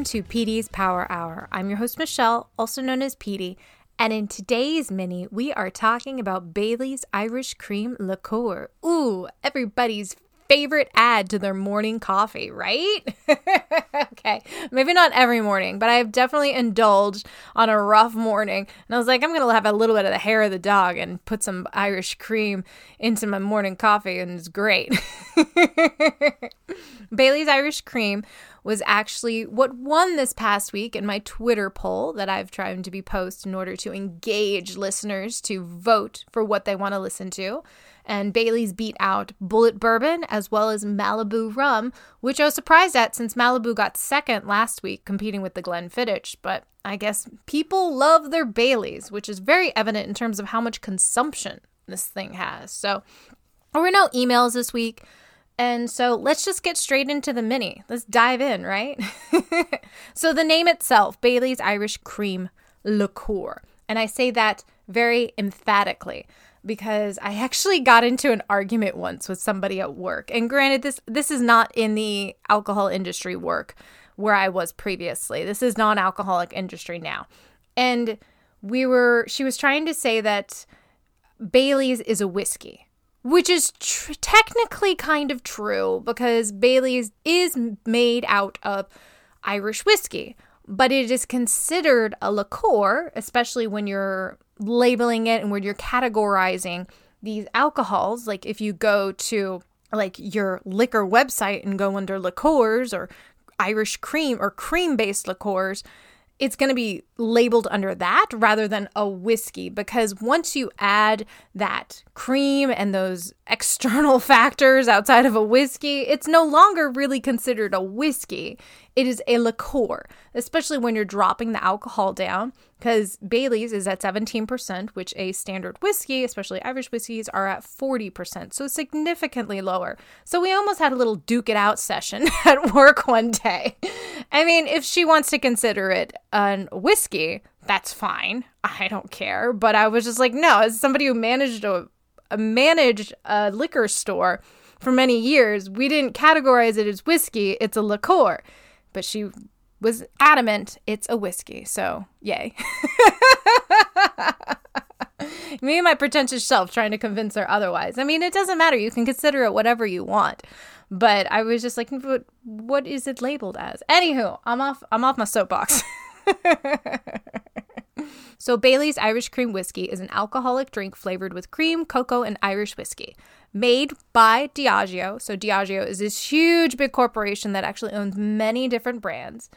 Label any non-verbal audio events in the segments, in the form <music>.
Welcome. To PD's Power Hour. I'm your host, Michelle, also known as PD. And in today's mini, we are talking about Bailey's Irish Cream Liqueur. Ooh, everybody's favorite add to their morning coffee, right? <laughs> okay, maybe not every morning, but I've definitely indulged on a rough morning. And I was like, I'm going to have a little bit of the hair of the dog and put some Irish cream into my morning coffee, and it's great. <laughs> Bailey's Irish Cream was actually what won this past week in my Twitter poll that I've tried to be post in order to engage listeners to vote for what they want to listen to and Bailey's beat out Bulleit Bourbon as well as Malibu Rum, which I was surprised at since Malibu got second last week competing with the Glenfiddich. But I guess people love their Baileys, which is very evident in terms of how much consumption this thing has. So there were no emails this week. And so let's just get straight into the mini. Let's dive in, right? <laughs> so the name itself, Bailey's Irish Cream Liqueur. And I say that very emphatically because I actually got into an argument once with somebody at work. And granted this this is not in the alcohol industry work where I was previously. This is non-alcoholic industry now. And we were she was trying to say that Bailey's is a whiskey, which is tr- technically kind of true because Bailey's is made out of Irish whiskey, but it is considered a liqueur, especially when you're labeling it and when you're categorizing these alcohols. Like if you go to like your liquor website and go under liqueurs or Irish cream or cream based liqueurs, it's going to be labeled under that rather than a whiskey because once you add that cream and those <laughs> external factors outside of a whiskey, it's no longer really considered a whiskey. It is a liqueur, especially when you're dropping the alcohol down because Bailey's is at 17%, which a standard whiskey, especially Irish whiskeys, are at 40%, so significantly lower. So we almost had a little duke it out session <laughs> at work one day. I mean, if she wants to consider it a whiskey, that's fine. I don't care. But I was just like, no, as somebody who managed a, a managed a liquor store for many years, we didn't categorize it as whiskey. It's a liqueur. But she was adamant it's a whiskey. So, yay. <laughs> Me and my pretentious self trying to convince her otherwise. I mean, it doesn't matter. You can consider it whatever you want. But I was just like, what, what is it labeled as? Anywho, I'm off. I'm off my soapbox. <laughs> so Bailey's Irish Cream Whiskey is an alcoholic drink flavored with cream, cocoa, and Irish whiskey made by Diageo. So Diageo is this huge big corporation that actually owns many different brands.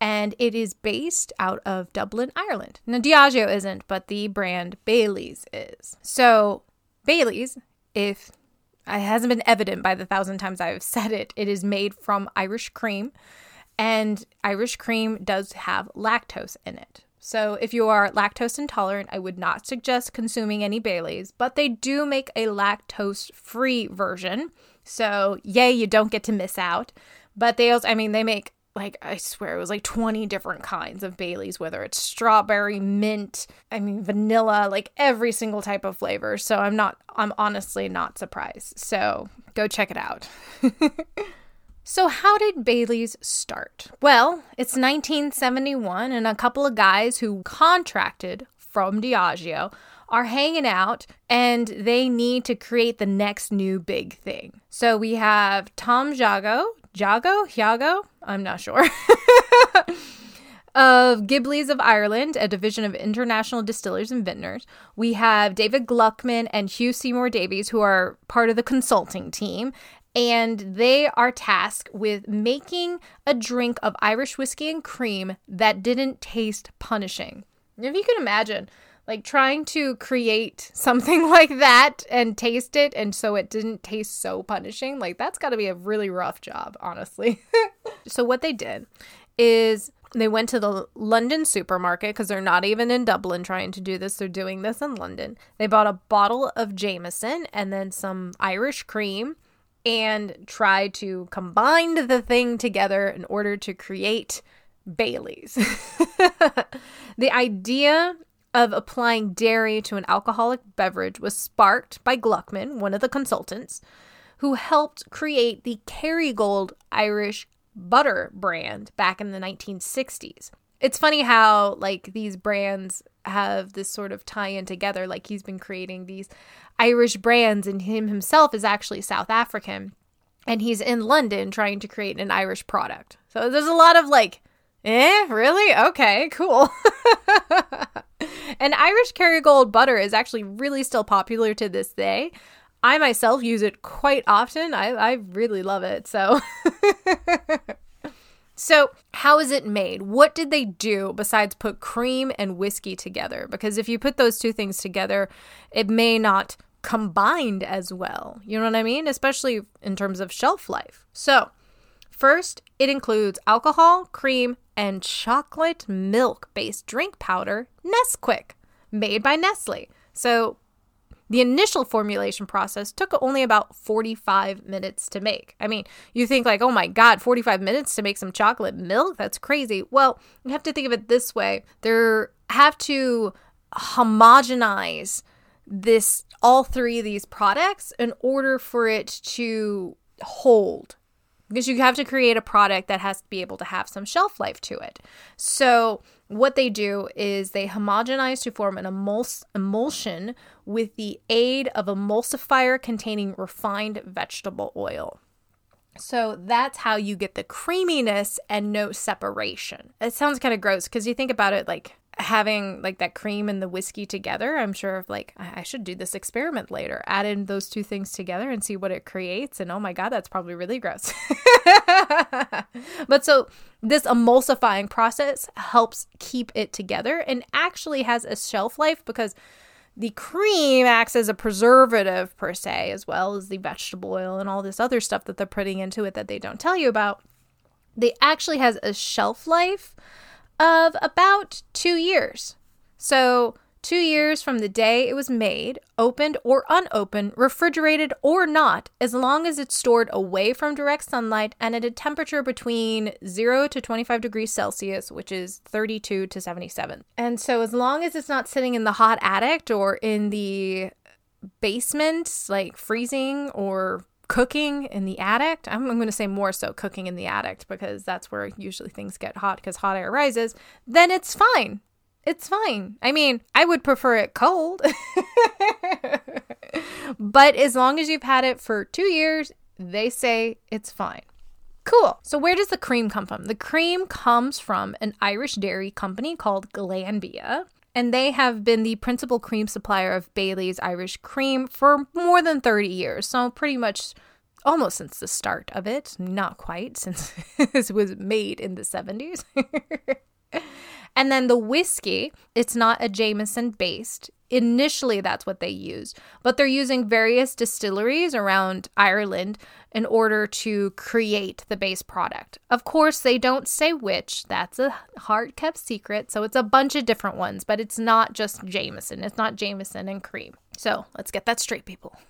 And it is based out of Dublin, Ireland. Now, Diageo isn't, but the brand Bailey's is. So, Bailey's, if it hasn't been evident by the thousand times I've said it, it is made from Irish cream. And Irish cream does have lactose in it. So, if you are lactose intolerant, I would not suggest consuming any Baileys, but they do make a lactose free version. So, yay, you don't get to miss out. But they also, I mean, they make like I swear it was like 20 different kinds of Baileys, whether it's strawberry, mint, I mean vanilla, like every single type of flavor. So I'm not I'm honestly not surprised. So go check it out. <laughs> So, how did Bailey's start? Well, it's 1971, and a couple of guys who contracted from Diageo are hanging out and they need to create the next new big thing. So, we have Tom Jago, Jago, Jago, I'm not sure. <laughs> of Gilbeys of Ireland, a division of International Distillers and Vintners. We have David Gluckman and Hugh Seymour Davies, who are part of the consulting team and they are tasked with making a drink of Irish whiskey and cream that didn't taste punishing. If you can imagine, like trying to create <laughs> something like that and taste it, and so it didn't taste so punishing, like that's got to be a really rough job, honestly. <laughs> so, what they did is they went to the London supermarket because they're not even in Dublin trying to do this. They're doing this in London. They bought a bottle of Jameson and then some Irish cream and try to combine the thing together in order to create Bailey's. <laughs> the idea of applying dairy to an alcoholic beverage was sparked by Gluckman, one of the consultants, who helped create the Kerrygold Irish butter brand back in the 1960s. It's funny how like these brands have this sort of tie in together like he's been creating these Irish brands and him himself is actually South African and he's in London trying to create an Irish product. So there's a lot of like Eh, really? Okay, cool. <laughs> and Irish Kerrygold butter is actually really still popular to this day. I myself use it quite often. I, I really love it. So <laughs> So, how is it made? What did they do besides put cream and whiskey together? Because if you put those two things together, it may not combined as well. You know what I mean? Especially in terms of shelf life. So, first, it includes alcohol, cream, and chocolate milk based drink powder, Nesquik, made by Nestle. So, the initial formulation process took only about 45 minutes to make. I mean, you think like, oh my God, 45 minutes to make some chocolate milk? That's crazy. Well, you have to think of it this way. They have to homogenize this all three of these products in order for it to hold because you have to create a product that has to be able to have some shelf life to it. So, what they do is they homogenize to form an emuls- emulsion with the aid of emulsifier containing refined vegetable oil. So that's how you get the creaminess and no separation. It sounds kind of gross because you think about it like having like that cream and the whiskey together, I'm sure like I should do this experiment later. Add in those two things together and see what it creates. And oh my god, that's probably really gross. <laughs> but so this emulsifying process helps keep it together and actually has a shelf life because the cream acts as a preservative per se, as well as the vegetable oil and all this other stuff that they're putting into it that they don't tell you about. They actually has a shelf life of about two years. So, two years from the day it was made, opened or unopened, refrigerated or not, as long as it's stored away from direct sunlight and at a temperature between 0 to 25 degrees Celsius, which is 32 to 77. And so, as long as it's not sitting in the hot attic or in the basement, like freezing or cooking in the attic. I'm, going to say more so cooking in the attic because that's where usually things get hot because hot air rises. Then it's fine. It's fine. I mean, I would prefer it cold. <laughs> but as long as you've had it for two years, they say it's fine. Cool. So, where does the cream come from? The cream comes from an Irish dairy company called Glanbia and they have been the principal cream supplier of Bailey's Irish Cream for more than 30 years. So, pretty much almost since the start of it. Not quite, since <laughs> this was made in the 70s. <laughs> and then the whiskey, it's not a Jameson based. Initially, that's what they use, but they're using various distilleries around Ireland in order to create the base product. Of course, they don't say which, that's a hard kept secret, so it's a bunch of different ones, but it's not just Jameson. It's not Jameson and cream. So let's get that straight, people. <laughs>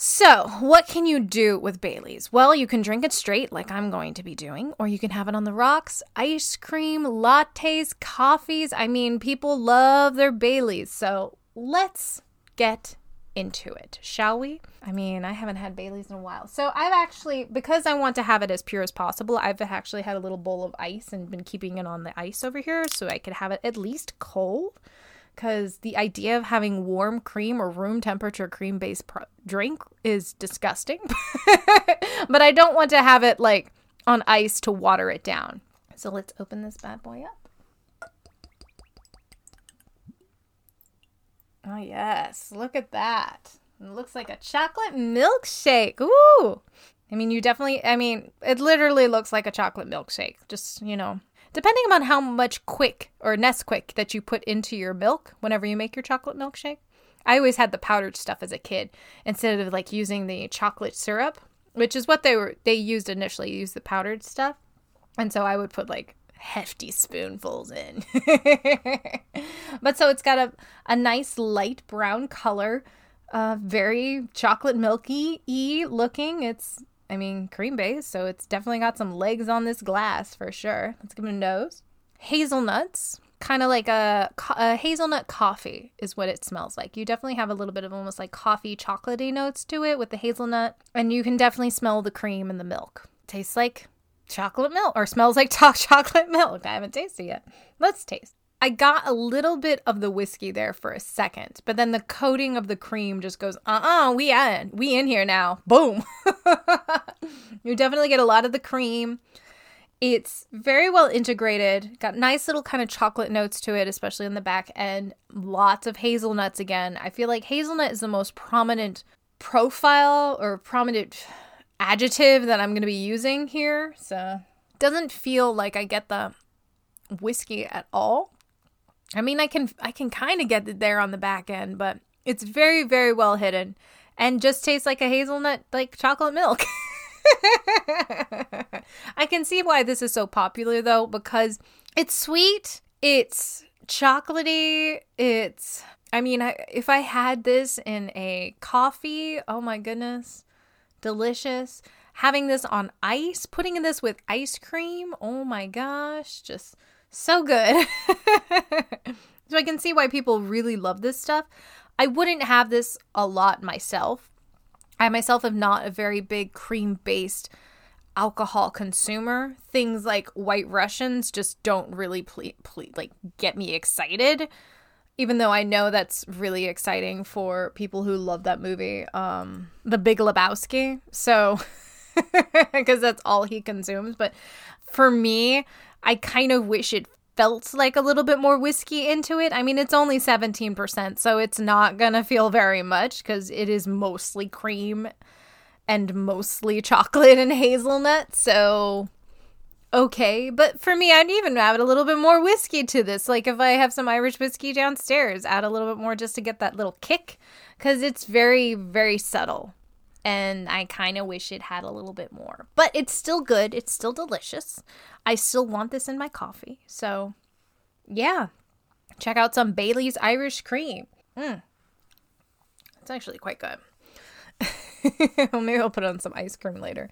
So, what can you do with Bailey's? Well, you can drink it straight, like I'm going to be doing, or you can have it on the rocks, ice cream, lattes, coffees. I mean, people love their Bailey's. So, let's get into it, shall we? I mean, I haven't had Bailey's in a while. So, I've actually, because I want to have it as pure as possible, I've actually had a little bowl of ice and been keeping it on the ice over here so I could have it at least cold because the idea of having warm cream or room temperature cream based drink is disgusting. <laughs> but I don't want to have it like on ice to water it down. So let's open this bad boy up. Oh, yes. Look at that. It looks like a chocolate milkshake. Ooh. I mean, you definitely, I mean, it literally looks like a chocolate milkshake. Just, you know, depending on how much Quik or Nesquik that you put into your milk whenever you make your chocolate milkshake. I always had the powdered stuff as a kid instead of like using the chocolate syrup, which is what they were they used initially, used the powdered stuff. And so I would put like hefty spoonfuls in. <laughs> but so it's got a, a nice light brown color, uh, very chocolate milky e looking. It's I mean, cream base, so it's definitely got some legs on this glass for sure. Let's give it a nose. Hazelnuts, kind of like a, a, hazelnut coffee is what it smells like. You definitely have a little bit of almost like coffee chocolatey notes to it with the hazelnut, and you can definitely smell the cream and the milk. Tastes like chocolate milk or smells like <laughs> chocolate milk. I haven't tasted yet. Let's taste. I got a little bit of the whiskey there for a second, but then the coating of the cream just goes, uh-uh, we in, we in here now. Boom. <laughs> you definitely get a lot of the cream. It's very well integrated, got nice little kind of chocolate notes to it, especially in the back end. Lots of hazelnuts again. I feel like hazelnut is the most prominent profile or prominent adjective that I'm going to be using here. So, doesn't feel like I get the whiskey at all. I mean, I can I can kind of get it there on the back end, but it's very very well hidden and just tastes like a hazelnut like chocolate milk. <laughs> I can see why this is so popular though, because it's sweet, it's chocolatey, it's. I mean, I, if I had this in a coffee, oh my goodness, delicious. Having this on ice, putting in this with ice cream, oh my gosh, just so good. <laughs> so I can see why people really love this stuff. I wouldn't have this a lot myself I myself am not a very big cream based alcohol consumer. Things like White Russians just don't really ple- ple- like get me excited. Even though I know that's really exciting for people who love that movie, um, The Big Lebowski. So, <laughs> because that's all he consumes. But for me, I kind of wish it felt like a little bit more whiskey into it. I mean, it's only 17%, so it's not gonna feel very much because it is mostly cream and mostly chocolate and hazelnut. So, okay. But for me, I'd even add a little bit more whiskey to this. Like if I have some Irish whiskey downstairs, add a little bit more just to get that little kick because it's very, very subtle. And I kind of wish it had a little bit more. But it's still good. It's still delicious. I still want this in my coffee. So, yeah, check out some Bailey's Irish Cream. Mm. It's actually quite good. <laughs> Maybe I'll put on some ice cream later.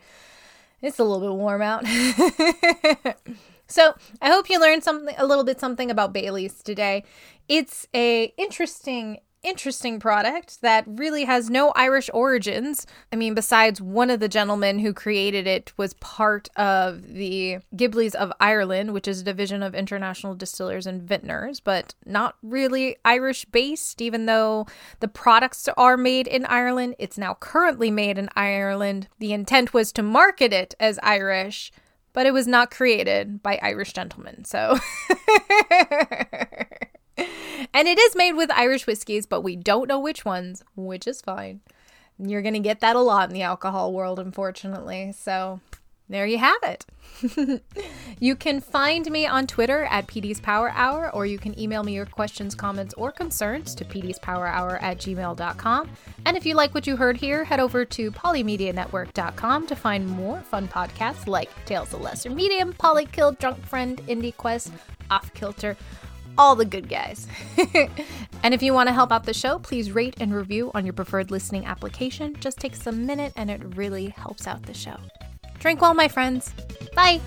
It's a little bit warm out. <laughs> so I hope you learned something, a little bit something about Bailey's today. It's a interesting interesting product that really has no Irish origins. I mean, besides one of the gentlemen who created it was part of the Gilbeys of Ireland, which is a division of international distillers and vintners, but not really Irish based, even though the products are made in Ireland. It's now currently made in Ireland. The intent was to market it as Irish but it was not created by Irish gentlemen. So <laughs> and it is made with Irish whiskeys, but we don't know which ones, which is fine. You're going to get that a lot in the alcohol world, unfortunately. So there you have it. <laughs> you can find me on Twitter at PD's Power Hour, or you can email me your questions, comments, or concerns to pdspowerhour at gmail.com. And if you like what you heard here, head over to polymedianetwork.com to find more fun podcasts like Tales of Lesser Medium, Polykill, Drunk Friend, Indie Quest, Off Kilter, all the good guys. <laughs> and if you want to help out the show, please rate and review on your preferred listening application. Just takes a minute and it really helps out the show. Drink well, my friends. Bye.